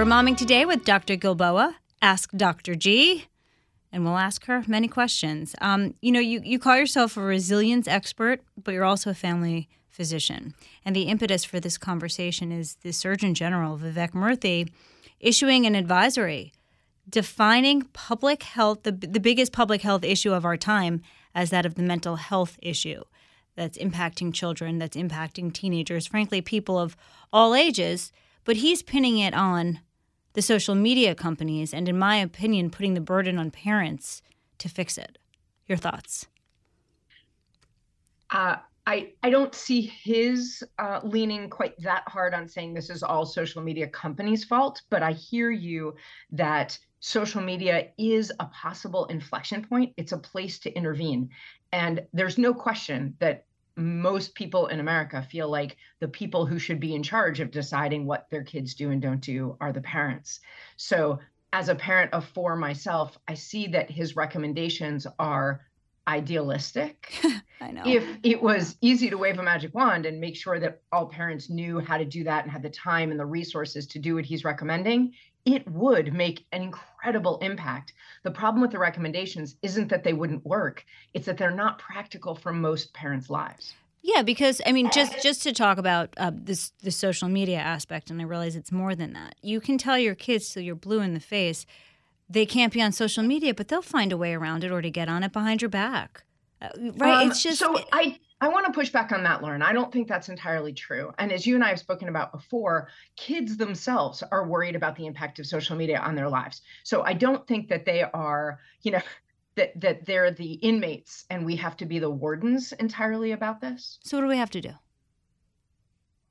We're momming today with Dr. Gilboa. Ask Dr. G, and we'll ask her many questions. Um, you know, you, you call yourself a resilience expert, but you're also a family physician. And the impetus for this conversation is the Surgeon General, Vivek Murthy, issuing an advisory defining public health, the, the biggest public health issue of our time, as that of the mental health issue that's impacting children, that's impacting teenagers, frankly, people of all ages. But he's pinning it on the social media companies, and in my opinion, putting the burden on parents to fix it. Your thoughts? Uh, I, I don't see his uh, leaning quite that hard on saying this is all social media companies' fault, but I hear you that social media is a possible inflection point. It's a place to intervene. And there's no question that most people in America feel like the people who should be in charge of deciding what their kids do and don't do are the parents. So, as a parent of four myself, I see that his recommendations are idealistic. I know. If it was easy to wave a magic wand and make sure that all parents knew how to do that and had the time and the resources to do what he's recommending, it would make an incredible impact. The problem with the recommendations isn't that they wouldn't work, it's that they're not practical for most parents' lives. Yeah, because I mean, just just to talk about uh, this the social media aspect, and I realize it's more than that. You can tell your kids till you're blue in the face they can't be on social media, but they'll find a way around it or to get on it behind your back. Uh, right? Um, it's just so I I want to push back on that, Lauren. I don't think that's entirely true. And as you and I have spoken about before, kids themselves are worried about the impact of social media on their lives. So I don't think that they are, you know, that that they're the inmates and we have to be the wardens entirely about this. So what do we have to do?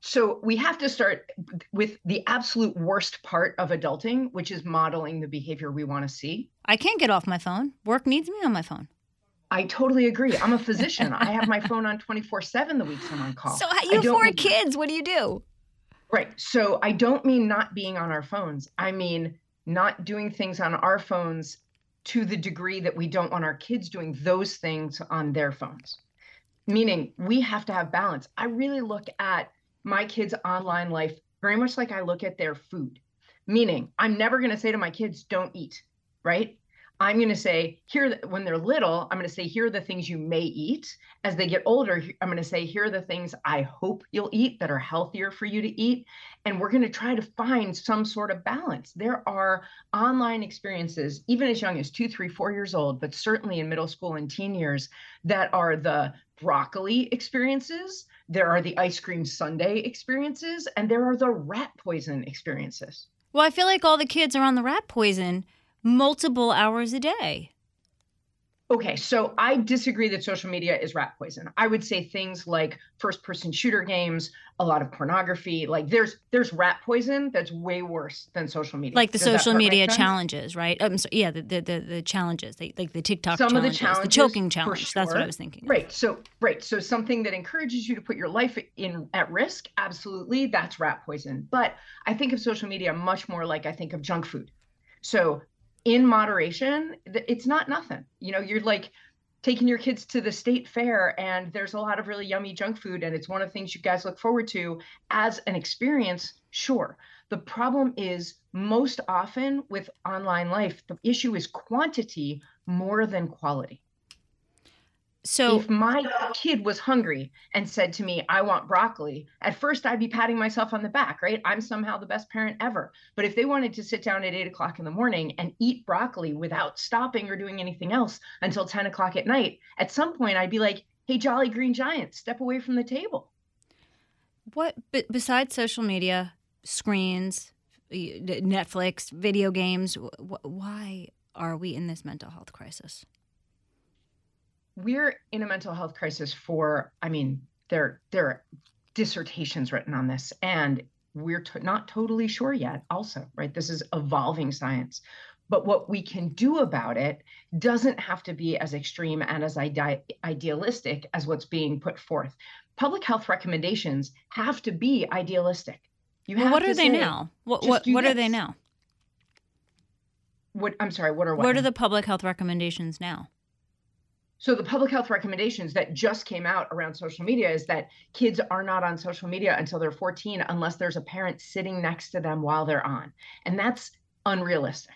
So we have to start with the absolute worst part of adulting, which is modeling the behavior we want to see. I can't get off my phone. Work needs me on my phone. I totally agree. I'm a physician. I have my phone on 24 7 the weeks I'm on call. So you have four kids. What do you do? Right. So I don't mean not being on our phones. I mean not doing things on our phones to the degree that we don't want our kids doing those things on their phones. Meaning we have to have balance. I really look at my kids' online life very much like I look at their food. Meaning, I'm never going to say to my kids, don't eat, right? I'm going to say here when they're little, I'm going to say here are the things you may eat. As they get older, I'm going to say here are the things I hope you'll eat that are healthier for you to eat. And we're going to try to find some sort of balance. There are online experiences, even as young as two, three, four years old, but certainly in middle school and teen years, that are the broccoli experiences, there are the ice cream sundae experiences, and there are the rat poison experiences. Well, I feel like all the kids are on the rat poison multiple hours a day. Okay, so I disagree that social media is rat poison. I would say things like first person shooter games, a lot of pornography, like there's there's rat poison that's way worse than social media. Like the Does social media challenges, right? Um, so, yeah, the, the, the the challenges, like the TikTok Some challenges, of the challenges, the choking challenge. Sure. That's what I was thinking. Right. So right. So something that encourages you to put your life in at risk, absolutely, that's rat poison. But I think of social media much more like I think of junk food. So in moderation, it's not nothing. You know, you're like taking your kids to the state fair and there's a lot of really yummy junk food and it's one of the things you guys look forward to as an experience. Sure. The problem is most often with online life, the issue is quantity more than quality. So if my kid was hungry and said to me, I want broccoli, at first I'd be patting myself on the back, right? I'm somehow the best parent ever. But if they wanted to sit down at eight o'clock in the morning and eat broccoli without stopping or doing anything else until 10 o'clock at night, at some point I'd be like, hey, Jolly Green Giant, step away from the table. What, but besides social media, screens, Netflix, video games. Why are we in this mental health crisis? We're in a mental health crisis for, I mean, there, there are dissertations written on this, and we're t- not totally sure yet, also, right? This is evolving science. But what we can do about it doesn't have to be as extreme and as ide- idealistic as what's being put forth. Public health recommendations have to be idealistic. You well, what are they say, now? What what, what are they now? What I'm sorry, what are what? What are the public health recommendations now? So the public health recommendations that just came out around social media is that kids are not on social media until they're 14 unless there's a parent sitting next to them while they're on. And that's unrealistic.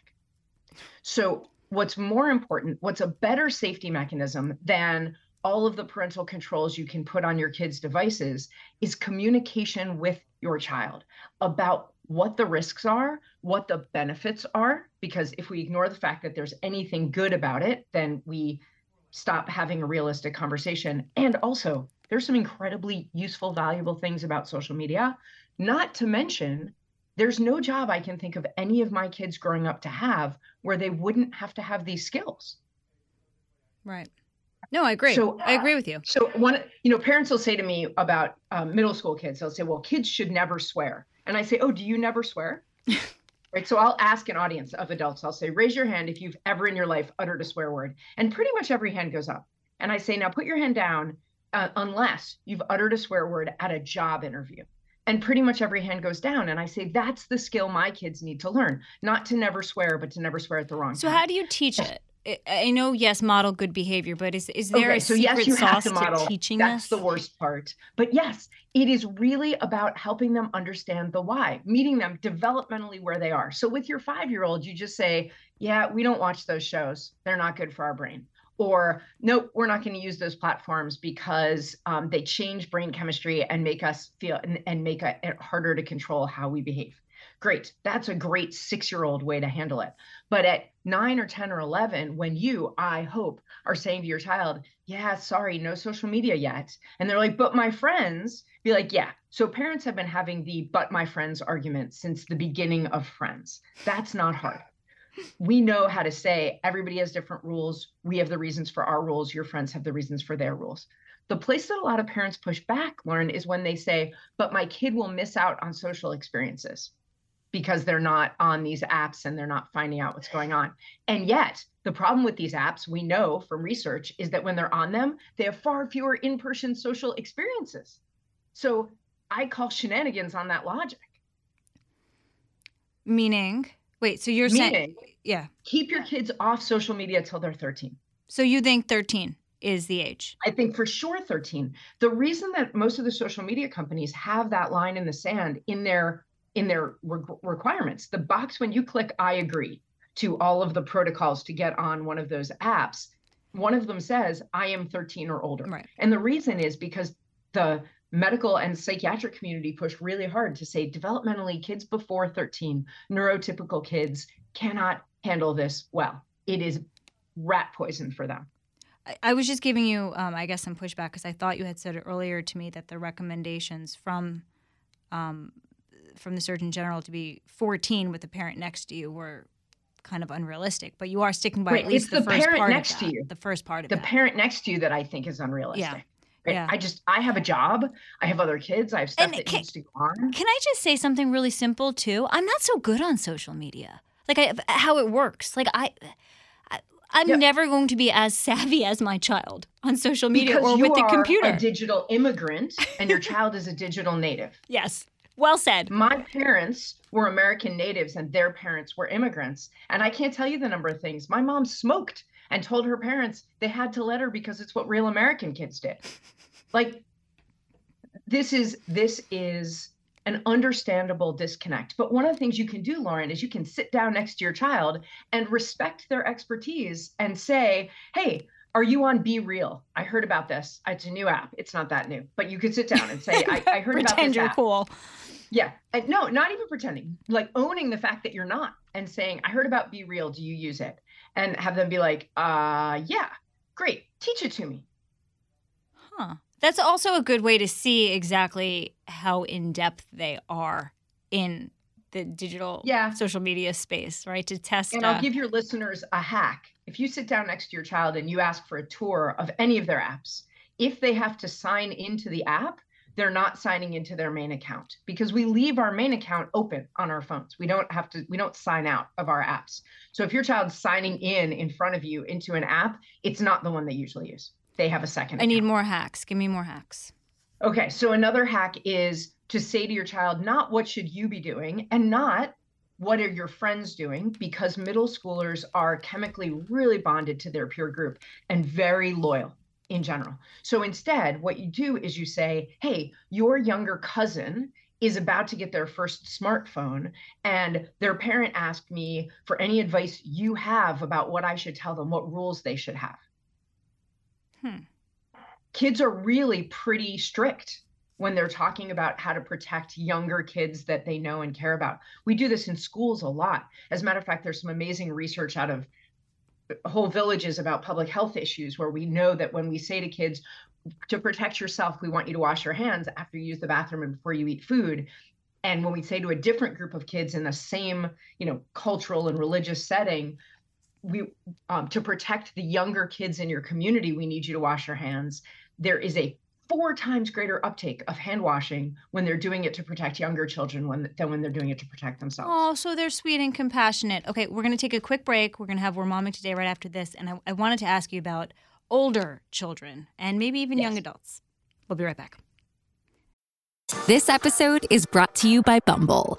So what's more important, what's a better safety mechanism than all of the parental controls you can put on your kids' devices is communication with your child about what the risks are, what the benefits are, because if we ignore the fact that there's anything good about it, then we stop having a realistic conversation. And also, there's some incredibly useful, valuable things about social media, not to mention there's no job I can think of any of my kids growing up to have where they wouldn't have to have these skills. Right. No, I agree. So uh, I agree with you. So one, you know, parents will say to me about um, middle school kids, they'll say, "Well, kids should never swear," and I say, "Oh, do you never swear?" right? So I'll ask an audience of adults, I'll say, raise your hand if you've ever in your life uttered a swear word. And pretty much every hand goes up. And I say, now put your hand down uh, unless you've uttered a swear word at a job interview. And pretty much every hand goes down. And I say, that's the skill my kids need to learn, not to never swear, but to never swear at the wrong so time. So, how do you teach it? I know, yes, model good behavior, but is is there okay, a so secret yes, sauce to, model. to teaching That's this? the worst part. But yes, it is really about helping them understand the why, meeting them developmentally where they are. So with your five year old, you just say, "Yeah, we don't watch those shows; they're not good for our brain." Or, nope, we're not going to use those platforms because um, they change brain chemistry and make us feel and, and make it harder to control how we behave. Great. That's a great six year old way to handle it. But at nine or 10 or 11, when you, I hope, are saying to your child, yeah, sorry, no social media yet. And they're like, but my friends, be like, yeah. So parents have been having the but my friends argument since the beginning of friends. That's not hard. We know how to say everybody has different rules. We have the reasons for our rules. Your friends have the reasons for their rules. The place that a lot of parents push back, Lauren, is when they say, but my kid will miss out on social experiences because they're not on these apps and they're not finding out what's going on. And yet, the problem with these apps, we know from research, is that when they're on them, they have far fewer in person social experiences. So I call shenanigans on that logic. Meaning, wait, so you're Meaning, saying, yeah. Keep your kids off social media till they're 13. So you think 13? is the age? I think for sure 13. The reason that most of the social media companies have that line in the sand in their in their re- requirements. The box when you click I agree to all of the protocols to get on one of those apps, one of them says I am 13 or older. Right. And the reason is because the medical and psychiatric community push really hard to say developmentally kids before 13, neurotypical kids cannot handle this well. It is rat poison for them. I was just giving you, um, I guess, some pushback because I thought you had said earlier to me that the recommendations from um, from the Surgeon General to be 14 with the parent next to you were kind of unrealistic. But you are sticking by right. at least it's the, the first parent part next to you. The first part of the that. parent next to you that I think is unrealistic. Yeah. Right? Yeah. I just I have a job. I have other kids. I have stuff And that can- needs to go on. Can I just say something really simple too? I'm not so good on social media. Like I, how it works. Like I, I I'm Yeah. never going to be as savvy as my child on social media because or with the are computer. a digital immigrant and your child is a digital native. yes. Well said. My parents were American natives and their parents were immigrants. And I can't tell you the number of things. My mom smoked and told her parents they had to let her because it's what real American kids did. Like this is this is an understandable disconnect. But one of the things you can do, Lauren, is you can sit down next to your child and respect their expertise and say, hey, are you on Be Real? I heard about this. It's a new app. It's not that new, but you could sit down and say, I, I heard about Pretend this you're app. cool. Yeah. And no, not even pretending, like owning the fact that you're not and saying, I heard about Be Real. Do you use it? And have them be like, uh, yeah, great. Teach it to me. Huh. That's also a good way to see exactly how in depth they are in the digital Yeah. social media space, right? To test. And uh, I'll give your listeners a hack. If you sit down next to your child and you ask for a tour of any of their apps, if they have to sign into the app, they're not signing into their main account because we leave our main account open on our phones. We don't have to, we don't sign out of our apps. So if your child's signing in in front of you into an app, it's not the one they usually use. They have a second. I need more hacks. Give me more hacks. Okay, so another hack is to say to your child, not what should you be doing, and not what are your friends doing, because middle schoolers are chemically really bonded to their peer group and very loyal in general. So instead, what you do is you say, hey, your younger cousin is about to get their first smartphone, and their parent asked me for any advice you have about what I should tell them, what rules they should have Hmm. Kids are really pretty strict when they're talking about how to protect younger kids that they know and care about. We do this in schools a lot. As a matter of fact, there's some amazing research out of whole villages about public health issues where we know that when we say to kids, to protect yourself, we want you to wash your hands after you use the bathroom and before you eat food. And when we say to a different group of kids in the same, you know, cultural and religious setting, we um, to protect the younger kids in your community, we need you to wash your hands. There is a four times greater uptake of hand washing when they're doing it to protect younger children when, than when they're doing it to protect themselves. Oh, so they're sweet and compassionate. Okay, we're going to take a quick break. We're going to have We're Momming Today right after this. And I, I wanted to ask you about older children and maybe even young adults. We'll be right back. This episode is brought to you by Bumble.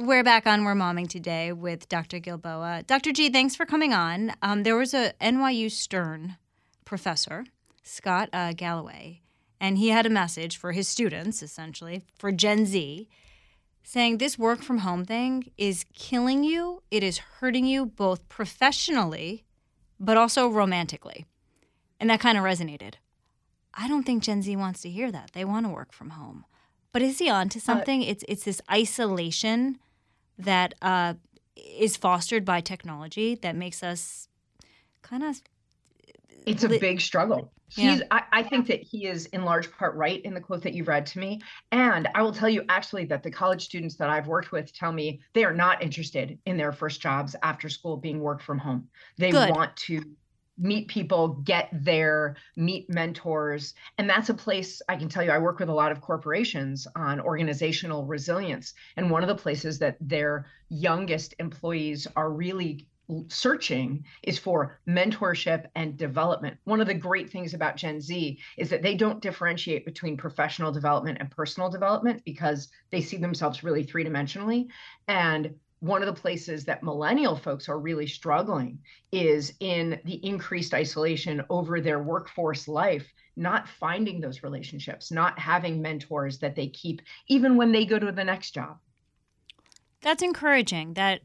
We're back on We're Momming today with Dr. Gilboa. Dr. G, thanks for coming on. Um, there was a NYU Stern professor, Scott uh, Galloway, and he had a message for his students, essentially, for Gen Z, saying this work from home thing is killing you. It is hurting you both professionally, but also romantically. And that kind of resonated. I don't think Gen Z wants to hear that. They want to work from home. But is he on to something? it's it's this isolation that uh, is fostered by technology that makes us kind of it's a li- big struggle. Yeah. He's I, I think that he is in large part right in the quote that you've read to me. And I will tell you actually that the college students that I've worked with tell me they are not interested in their first jobs after school being work from home. They Good. want to meet people, get there, meet mentors. And that's a place I can tell you I work with a lot of corporations on organizational resilience. And one of the places that their youngest employees are really searching is for mentorship and development. One of the great things about Gen Z is that they don't differentiate between professional development and personal development because they see themselves really three dimensionally. And one of the places that millennial folks are really struggling is in the increased isolation over their workforce life, not finding those relationships, not having mentors that they keep even when they go to the next job. that's encouraging. That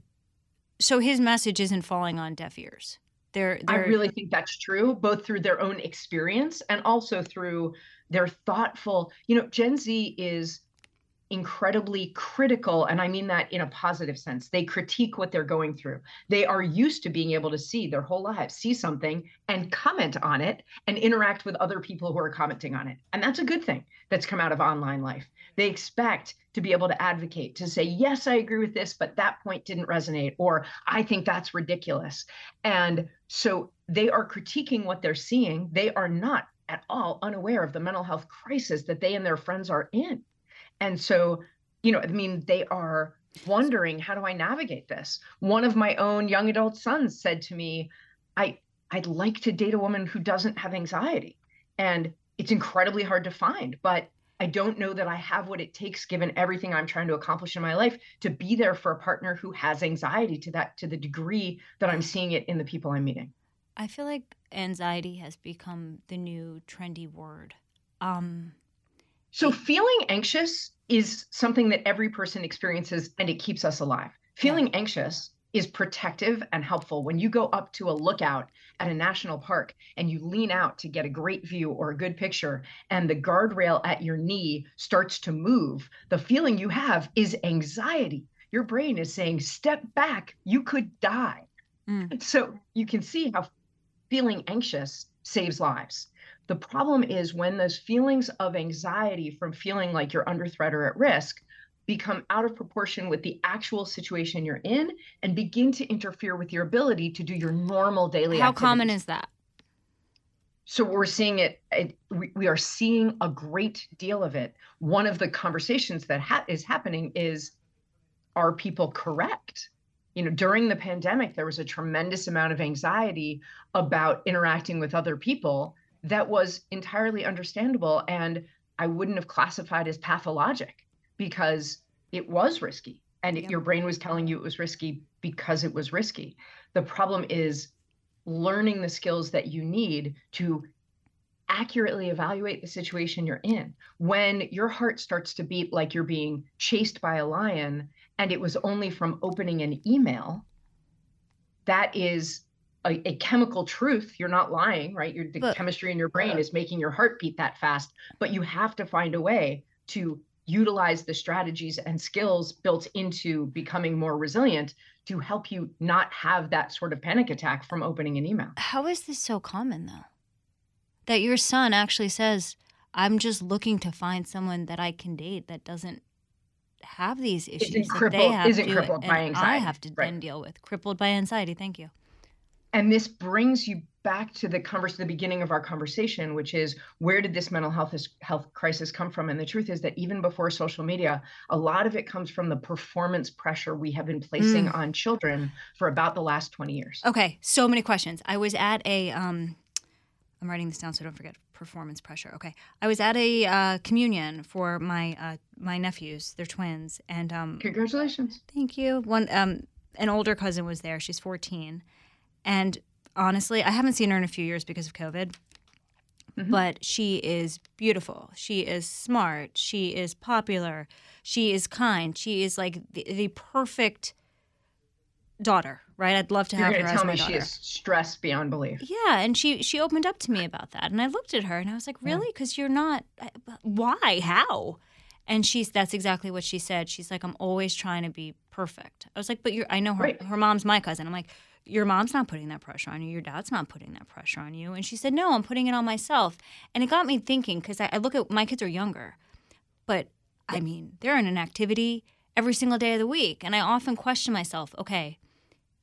so his message isn't falling on deaf ears. They're, I they're really think that's true, both through their own experience and also through their thoughtful, you know, Gen Z is incredibly critical. And I mean that in a positive sense. They critique what they're going through. They are used to being able to see their whole lives, see something and comment on it and interact with other people who are commenting on it. And that's a good thing that's come out of online life. They expect to be able to advocate, to say, yes, I agree with this, but that point didn't resonate, or I think that's ridiculous. And so they are critiquing what they're seeing. They are not at all unaware of the mental health crisis that they and their friends are in. And so, you know, I mean, they are wondering, how do I navigate this? One of my own young adult sons said to me, I I'd like to date a woman who doesn't have anxiety. And it's incredibly hard to find, but I don't know that I have what it takes given everything I'm trying to accomplish in my life to be there for a partner who has anxiety to that to the degree that I'm seeing it in the people I'm meeting. I feel like anxiety has become the new trendy word. Um, So feeling anxious is something that every person experiences and it keeps us alive. Feeling anxious is protective and helpful. When you go up to a lookout at a national park and you lean out to get a great view or a good picture, and the guardrail at your knee starts to move, the feeling you have is anxiety. Your brain is saying, Step back, you could die. Mm. So you can see how feeling anxious saves lives. The problem is when those feelings of anxiety from feeling like you're under threat or at risk become out of proportion with the actual situation you're in and begin to interfere with your ability to do your normal daily How activities. common is that? So we're seeing it, it we, we, are seeing a great deal of it. One of the conversations that ha- is happening is are people correct? You know, during the pandemic there was a tremendous amount of anxiety about interacting with other people that was entirely understandable and I wouldn't have classified as pathologic because it was risky and yep. your brain was telling you it was risky because it was risky. The problem is learning the skills that you need to accurately evaluate the situation you're in. When your heart starts to beat like you're being chased by a lion and it was only from opening an email, that is a, a chemical truth. You're not lying, right? Your, the but, chemistry in your brain is making your heart beat that fast, but you have to find a way to utilize the strategies and skills built into becoming more resilient to help you not have that sort of panic attack from opening an email. How is this so common though? That your son actually says, I'm just looking to find someone that I can date that doesn't have these issues isn't crippled, isn't to, crippled by anxiety. I have to right. then deal with crippled by anxiety. Thank you. And this brings you back to the converse the beginning of our conversation which is where did this mental health health crisis come from? And the truth is that even before social media a lot of it comes from the performance pressure we have been placing mm. on children for about the last 20 years. Okay so many questions. I was at a um i'm writing this down so I don't forget performance pressure okay. I was at a uh, communion for my uh, my nephews they're twins and um congratulations. Thank you. One um an older cousin was there. She's 14 and honestly, I haven't seen her in a few years because of COVID. Mm-hmm. But she is beautiful. She is smart. She is popular. She is kind. She is like the, the perfect daughter, right? I'd love to You're have her as tell my me daughter. She is stressed beyond belief. Yeah, and she she opened up to me about that, and I looked at her and I was like, really? Because you're not. Why? How? And she's that's exactly what she said. She's like, I'm always trying to be perfect. I was like, but you're. I know her. Right. Her mom's my cousin. I'm like, your mom's not putting that pressure on you, your dad's not putting that pressure on you. And she said, no, I'm putting it on myself. And it got me thinking because I, I, look at my kids are younger, but I mean, they're in an activity every single day of the week. And I often question myself, okay,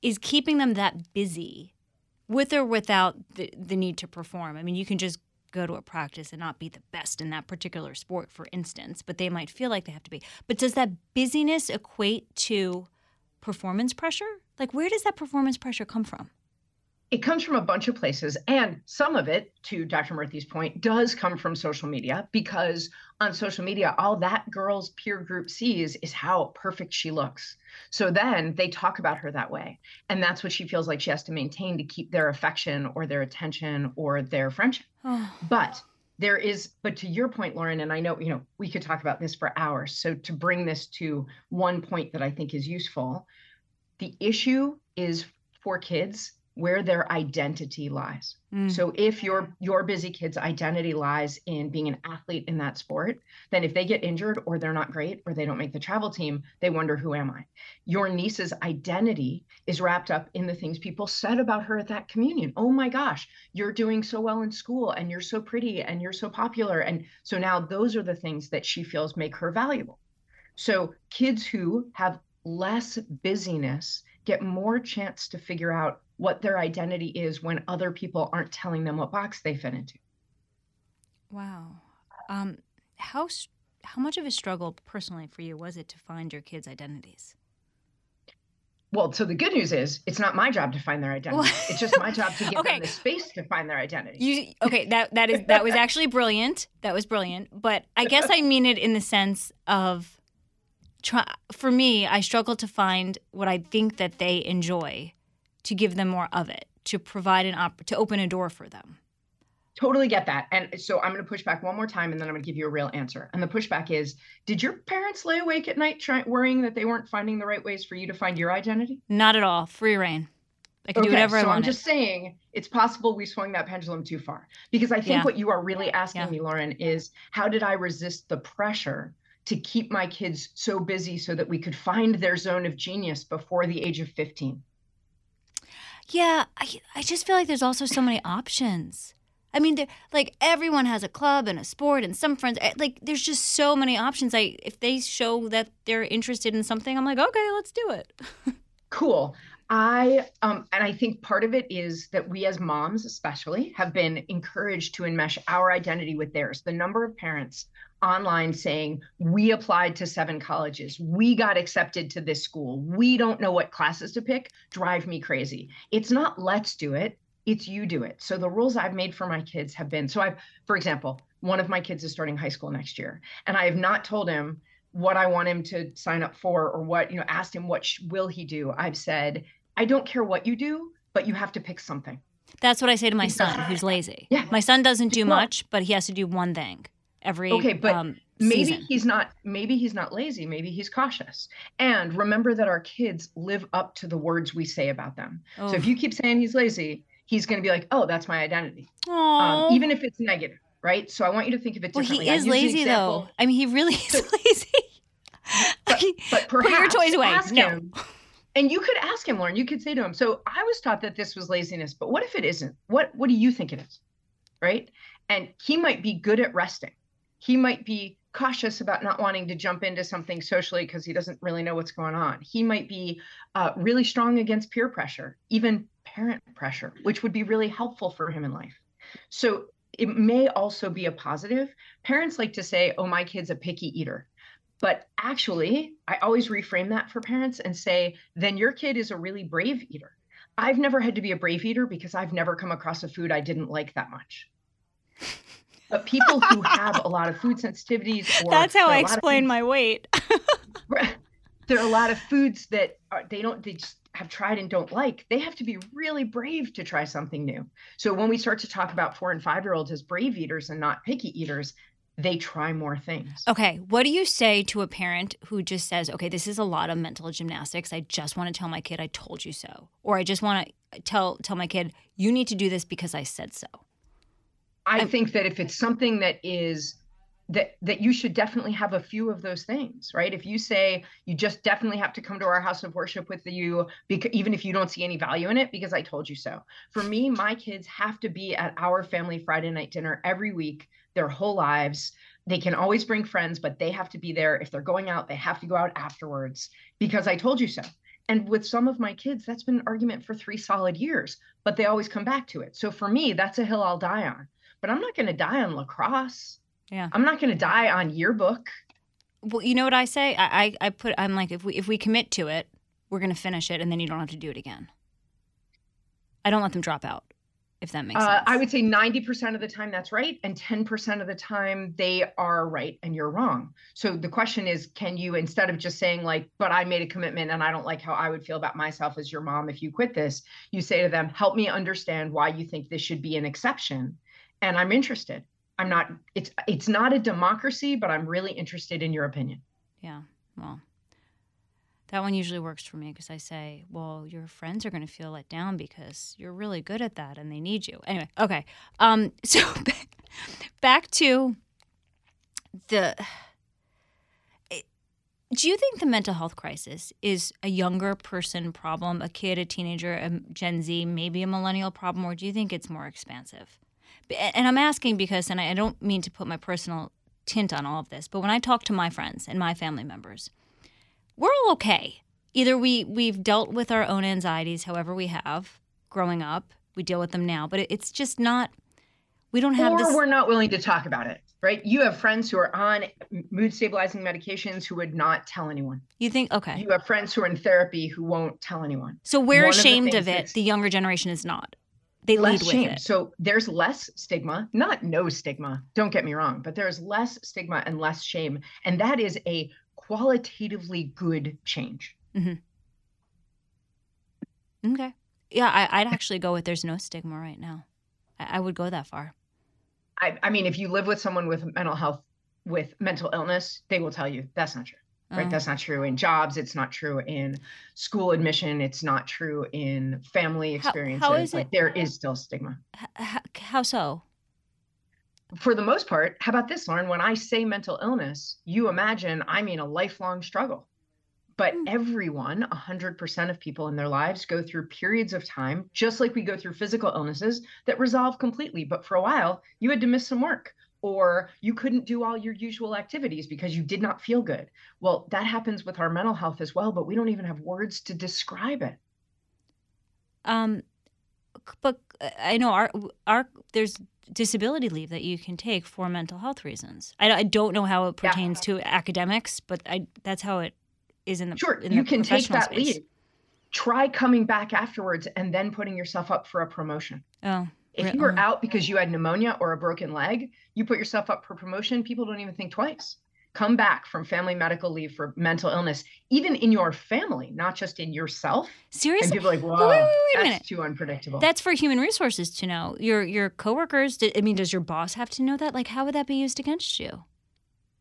is keeping them that busy with or without the, the need to perform? I mean, you can just go to a practice and not be the best in that particular sport, for instance, but they might feel like they have to be. But does that busyness equate to performance pressure? Like, where does that performance pressure come from? It comes from a bunch of places. And some of it, to Dr. Murthy's point, does come from social media because on social media, all that girl's peer group sees is how perfect she looks. So then they talk about her that way. And that's what she feels like she has to maintain to keep their affection or their attention or their friendship. but there is but to your point lauren and i know you know we could talk about this for hours. So to bring this to one point that i think is useful the issue is for kids where their identity lies. Mm. So if your your busy kid's identity lies in being an athlete in that sport, then if they get injured or they're not great or they don't make the travel team, they wonder who am I? Your niece's identity is wrapped up in the things people said about her at that communion. Oh my gosh, you're doing so well in school and you're so pretty and you're so popular and so now those are the things that she feels make her valuable. So kids who have less busyness, get more chance to figure out what their identity is when other people aren't telling them what box they fit into. Wow. Um, how how much of a struggle personally for you was it to find your kids' identities? Well, so the good news is it's not my job to find their identity. it's just my job to give okay. them the space to find their identity. You, okay, that that is that was actually brilliant. That was brilliant. But I guess I mean it in the sense of try for me i struggle to find what i think that they enjoy to give them more of it to provide an op to open a door for them totally get that. And so I'm going to push back one more time and then I'm going to give you a real answer. And the pushback is Did your parents lay awake at night trying, worrying that they weren't finding the right ways for you to find your identity? Not at all. Free reign. I can okay, do whatever so I want. I'm just saying it's possible we swung that pendulum too far. Because I think Yeah. what you are really asking Yeah. me, Lauren, is how did I resist the pressure to keep my kids so busy so that we could find their zone of genius before the age of 15? Yeah, I, I just feel like there's also so many options. I mean, there- like everyone has a club and a sport and some friends. eh, Like, there's just so many options. I if they show that they're interested in something, I'm like, okay, let's do it. Cool. I um and I think part of it is that we as moms especially have been encouraged to enmesh our identity with theirs. The number of parents online saying we applied to seven colleges, we got accepted to this school, we don't know what classes to pick, drive me crazy. It's not let's do it, it's you do it. So the rules I've made for my kids have been so I've for example, one of my kids is starting high school next year and I have not told him what I want him to sign up for or what, you know, asked him what sh- will he do. I've said, I don't care what you do, but you have to pick something. That's what I say to my son, who's lazy. Yeah. My son doesn't do much, but he has to do one thing every Okay, but um, Maybe season. he's not maybe he's not lazy, maybe he's cautious. And remember that our kids live up to the words we say about them. So if you keep saying he's lazy, he's going to be like, "Oh, that's my identity." Um, even if it's negative, right? So I want you to think of it well, he is lazy example- though. I mean, he really is lazy. But, but Put your toys away. No. him. And you could ask him, Lauren. You could say to him, "So I was taught that this was laziness, but what if it isn't? What What do you think it is?" Right? And he might be good at resting. He might be cautious about not wanting to jump into something socially because he doesn't really know what's going on. He might be uh, really strong against peer pressure, even parent pressure, which would be really helpful for him in life. So it may also be a positive. Parents like to say, "Oh, my kid's a picky eater." But actually, I always reframe that for parents and say, then your kid is a really brave eater. I've never had to be a brave eater because I've never come across a food I didn't like that much. But people who have a lot of food sensitivities, or That's how I a lot of explain foods- my weight. there are a lot of foods that are, they don't they just have tried and don't like they have to be really brave to try something new so when we start to talk about four and five year olds as brave eaters and not picky eaters they try more things Okay, what do you say to a parent who just says, "Okay, this is a lot of mental gymnastics. I just want to tell my kid I told you so," or I just want to tell tell my kid you need to do this because I said so. I I'm- think that if it's something that is that that you should definitely have a few of those things right? If you say you just definitely have to come to our house of worship with you because even if you don't see any value in it because i told you so. For me my kids have to be at our family friday night dinner every week their whole lives. They can always bring friends but they have to be there. If they're going out they have to go out afterwards because i told you so. And with some of my kids that's been an argument for three solid years but they always come back to it. So for me that's a hill i'll die on but i'm not going to die on lacrosse Yeah. I'm not going to die on yearbook. Well, you know what I say? I, I I put I'm like if we if we commit to it, we're gonna finish it, and then you don't have to do it again. I don't let them drop out, if that makes Uh, sense. I would say 90% of the time that's right, and 10% of the time they are right and you're wrong. So the question is can you, instead of just saying, like, but I made a commitment and I don't like how I would feel about myself as your mom if you quit this, you say to them, help me understand why you think this should be an exception. And I'm interested. I'm not, it's it's not a democracy, but I'm really interested in your opinion. Yeah. Well, that one usually works for me because I say, well, your friends are going to feel let down because you're really good at that and they need you. Anyway, okay. Um, so back, to the. Do you think the mental health crisis is a younger person problem, a kid, a teenager, a Gen Z, maybe a millennial problem, or do you think it's more expansive? And I'm asking because, and I don't mean to put my personal tint on all of this, but when I talk to my friends and my family members, we're all okay. Either we we've dealt with our own anxieties, however we have growing up, we deal with them now, but it's just not. We don't have or this. we're not willing to talk about it, right? You have friends who are on mood stabilizing medications who would not tell anyone. You think okay? You have friends who are in therapy who won't tell anyone. So we're one ashamed of things it. The younger generation is not. They less lead with shame. it. So there's less stigma, not no stigma, don't get me wrong, but there's less stigma and less shame. And that is a qualitatively good change. Mm-hmm. Okay. Yeah, I, I'd actually go with there's no stigma right now. I, I would go that far. I, I mean, if you live with someone with mental health, with mental illness, they will tell you that's not true. Right. Uh, That's not true in jobs. It's not true in school admission. It's not true in family How- experiences. how is like it- there is still stigma. h- h- how so? For the most part, how about this, Lauren? When I say mental illness, you imagine I mean a lifelong struggle. But Hmm. everyone, 100% of people in their lives go through periods of time, just like we go through physical illnesses that resolve completely. But for a while, you had to miss some work or you couldn't do all your usual activities because you did not feel good. Well, that happens with our mental health as well, but we don't even have words to describe it. Um, but uh, I know our our there's disability leave that you can take for mental health reasons. I, I don't know how it Yeah. pertains to academics, but I that's how it is in the Sure, in you the can take that space. leave. Try coming back afterwards and then putting yourself up for a promotion. Oh, If you were uh. out because you had pneumonia or a broken leg, you put yourself up for promotion, people don't even think twice. Come back from family medical leave for mental illness, even in your family, not just in yourself. And seriously? people are like, whoa, wait, wait, wait that's minute. too unpredictable. That's for human resources to know. Your your coworkers. I mean, does your boss have to know that? Like, how would that be used against you?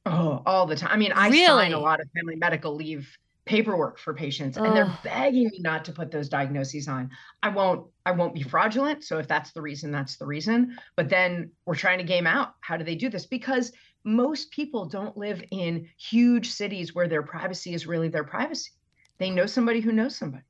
oh, all the time. I mean, I sign Really? a lot of family medical leave paperwork for patients and they're begging me not to put those diagnoses on. I won't I won't be fraudulent, so if that's the reason, that's the reason. But then we're trying to game out how do they do this because most people don't live in huge cities where their privacy is really their privacy. They know somebody who knows somebody.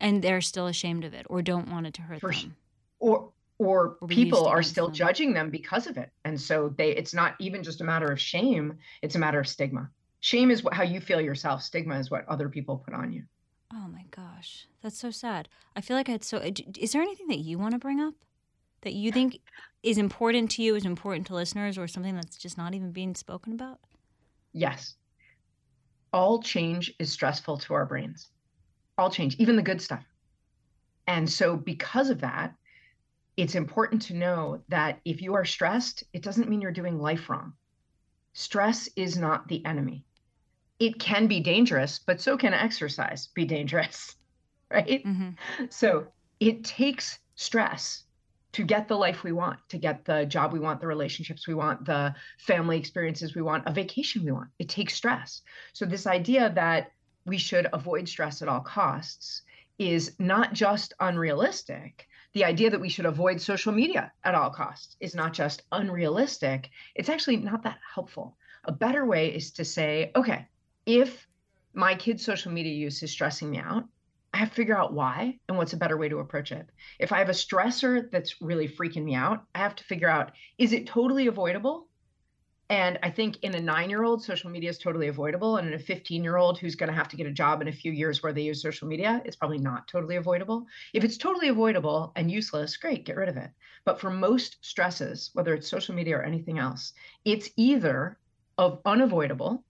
And they're still ashamed of it or don't want it to hurt For them. or or Or people are still them. judging them because of it and so they it's not even just a matter of shame it's a matter of stigma shame is what, how you feel yourself. Stigma is what other people put on you. Oh my gosh, that's so sad. I feel like I'd so. uh, Is there anything that you want to bring up that you think is important to you, is important to listeners, or something that's just not even being spoken about? yes. All change is stressful to our brains. All change even the good stuff. And so because of that it's important to know that if you are stressed it doesn't mean you're doing life wrong. Stress is not the enemy it can be dangerous but so can exercise be dangerous right hmm So it takes stress to get the life we want, to get the job we want, the relationships we want, the family experiences we want, a vacation we want. It takes stress. So, this idea that we should avoid stress at all costs is not just unrealistic. The idea that we should avoid social media at all costs is not just unrealistic. It's actually not that helpful. A better way is to say, okay, if my kid's social media use is stressing me out, I have to figure out why and what's a better way to approach it. If I have a stressor that's really freaking me out, I have to figure out is it totally avoidable? And I think in a nine year old, social media is totally avoidable. And in a 15 year old who's going to have to get a job in a few years where they use social media, it's probably not totally avoidable. If it's totally avoidable and useless, great, get rid of it. But for most stresses, whether it's social media or anything else, it's either of unavoidable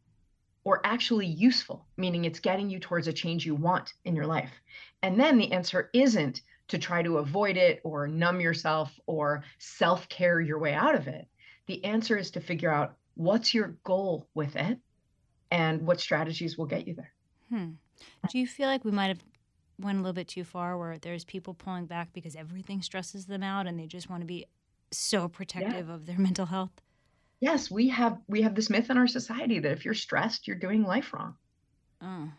or actually useful, meaning it's getting you towards a change you want in your life. And then the answer isn't to try to avoid it or numb yourself or self care your way out of it. The answer is to figure out what's your goal with it and what strategies will get you there. Hmm. Do you feel like we might have went a little bit too far, where there's people pulling back because everything stresses them out, and they just want to be so protective of their mental health? Yes, we have we have this myth in our society that if you're stressed, you're doing life wrong. Oh.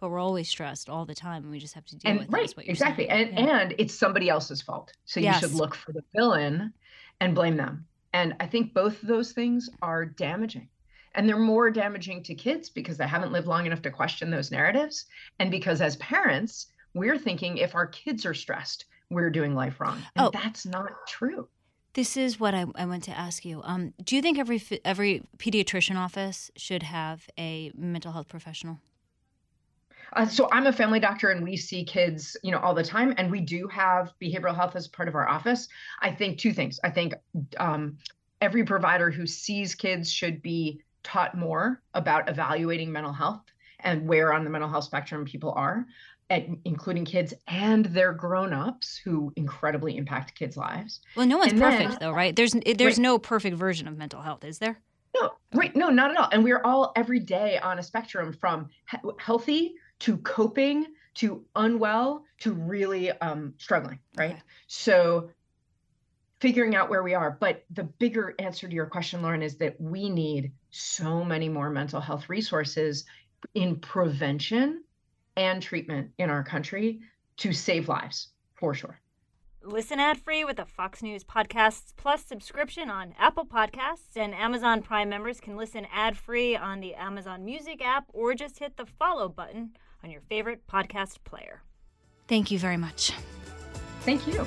But we're always stressed all the time, and we just have to deal and with it. right what you're exactly saying. and Yeah. and it's somebody else's fault so you should look for the villain and blame them and i think both of those things are damaging and they're more damaging to kids because they haven't lived long enough to question those narratives and because as parents we're thinking if our kids are stressed we're doing life wrong and Oh. that's not true This is what I, I want to ask you. Um, do you think every every pediatrician office should have a mental health professional? Uh, so I'm a family doctor and we see kids, you know, all the time. And we do have behavioral health as part of our office. I think two things. I think um, every provider who sees kids should be taught more about evaluating mental health and where on the mental health spectrum people are, and including kids and their grown-ups who incredibly impact kids' lives. Well, no one's And then- perfect though, right? There's there's Right. no perfect version of mental health, is there? No, right. No, not at all. And we're all every day on a spectrum from he- healthy to coping to unwell to really um, struggling, right? Okay. So figuring out where we are. But the bigger answer to your question, Lauren, is that we need so many more mental health resources in prevention and treatment in our country to save lives, for sure. Listen ad free with a Fox News Podcasts Plus subscription on Apple Podcasts, and Amazon Prime members can listen ad free on the Amazon Music app or just hit the follow button on your favorite podcast player. Thank you very much. Thank you.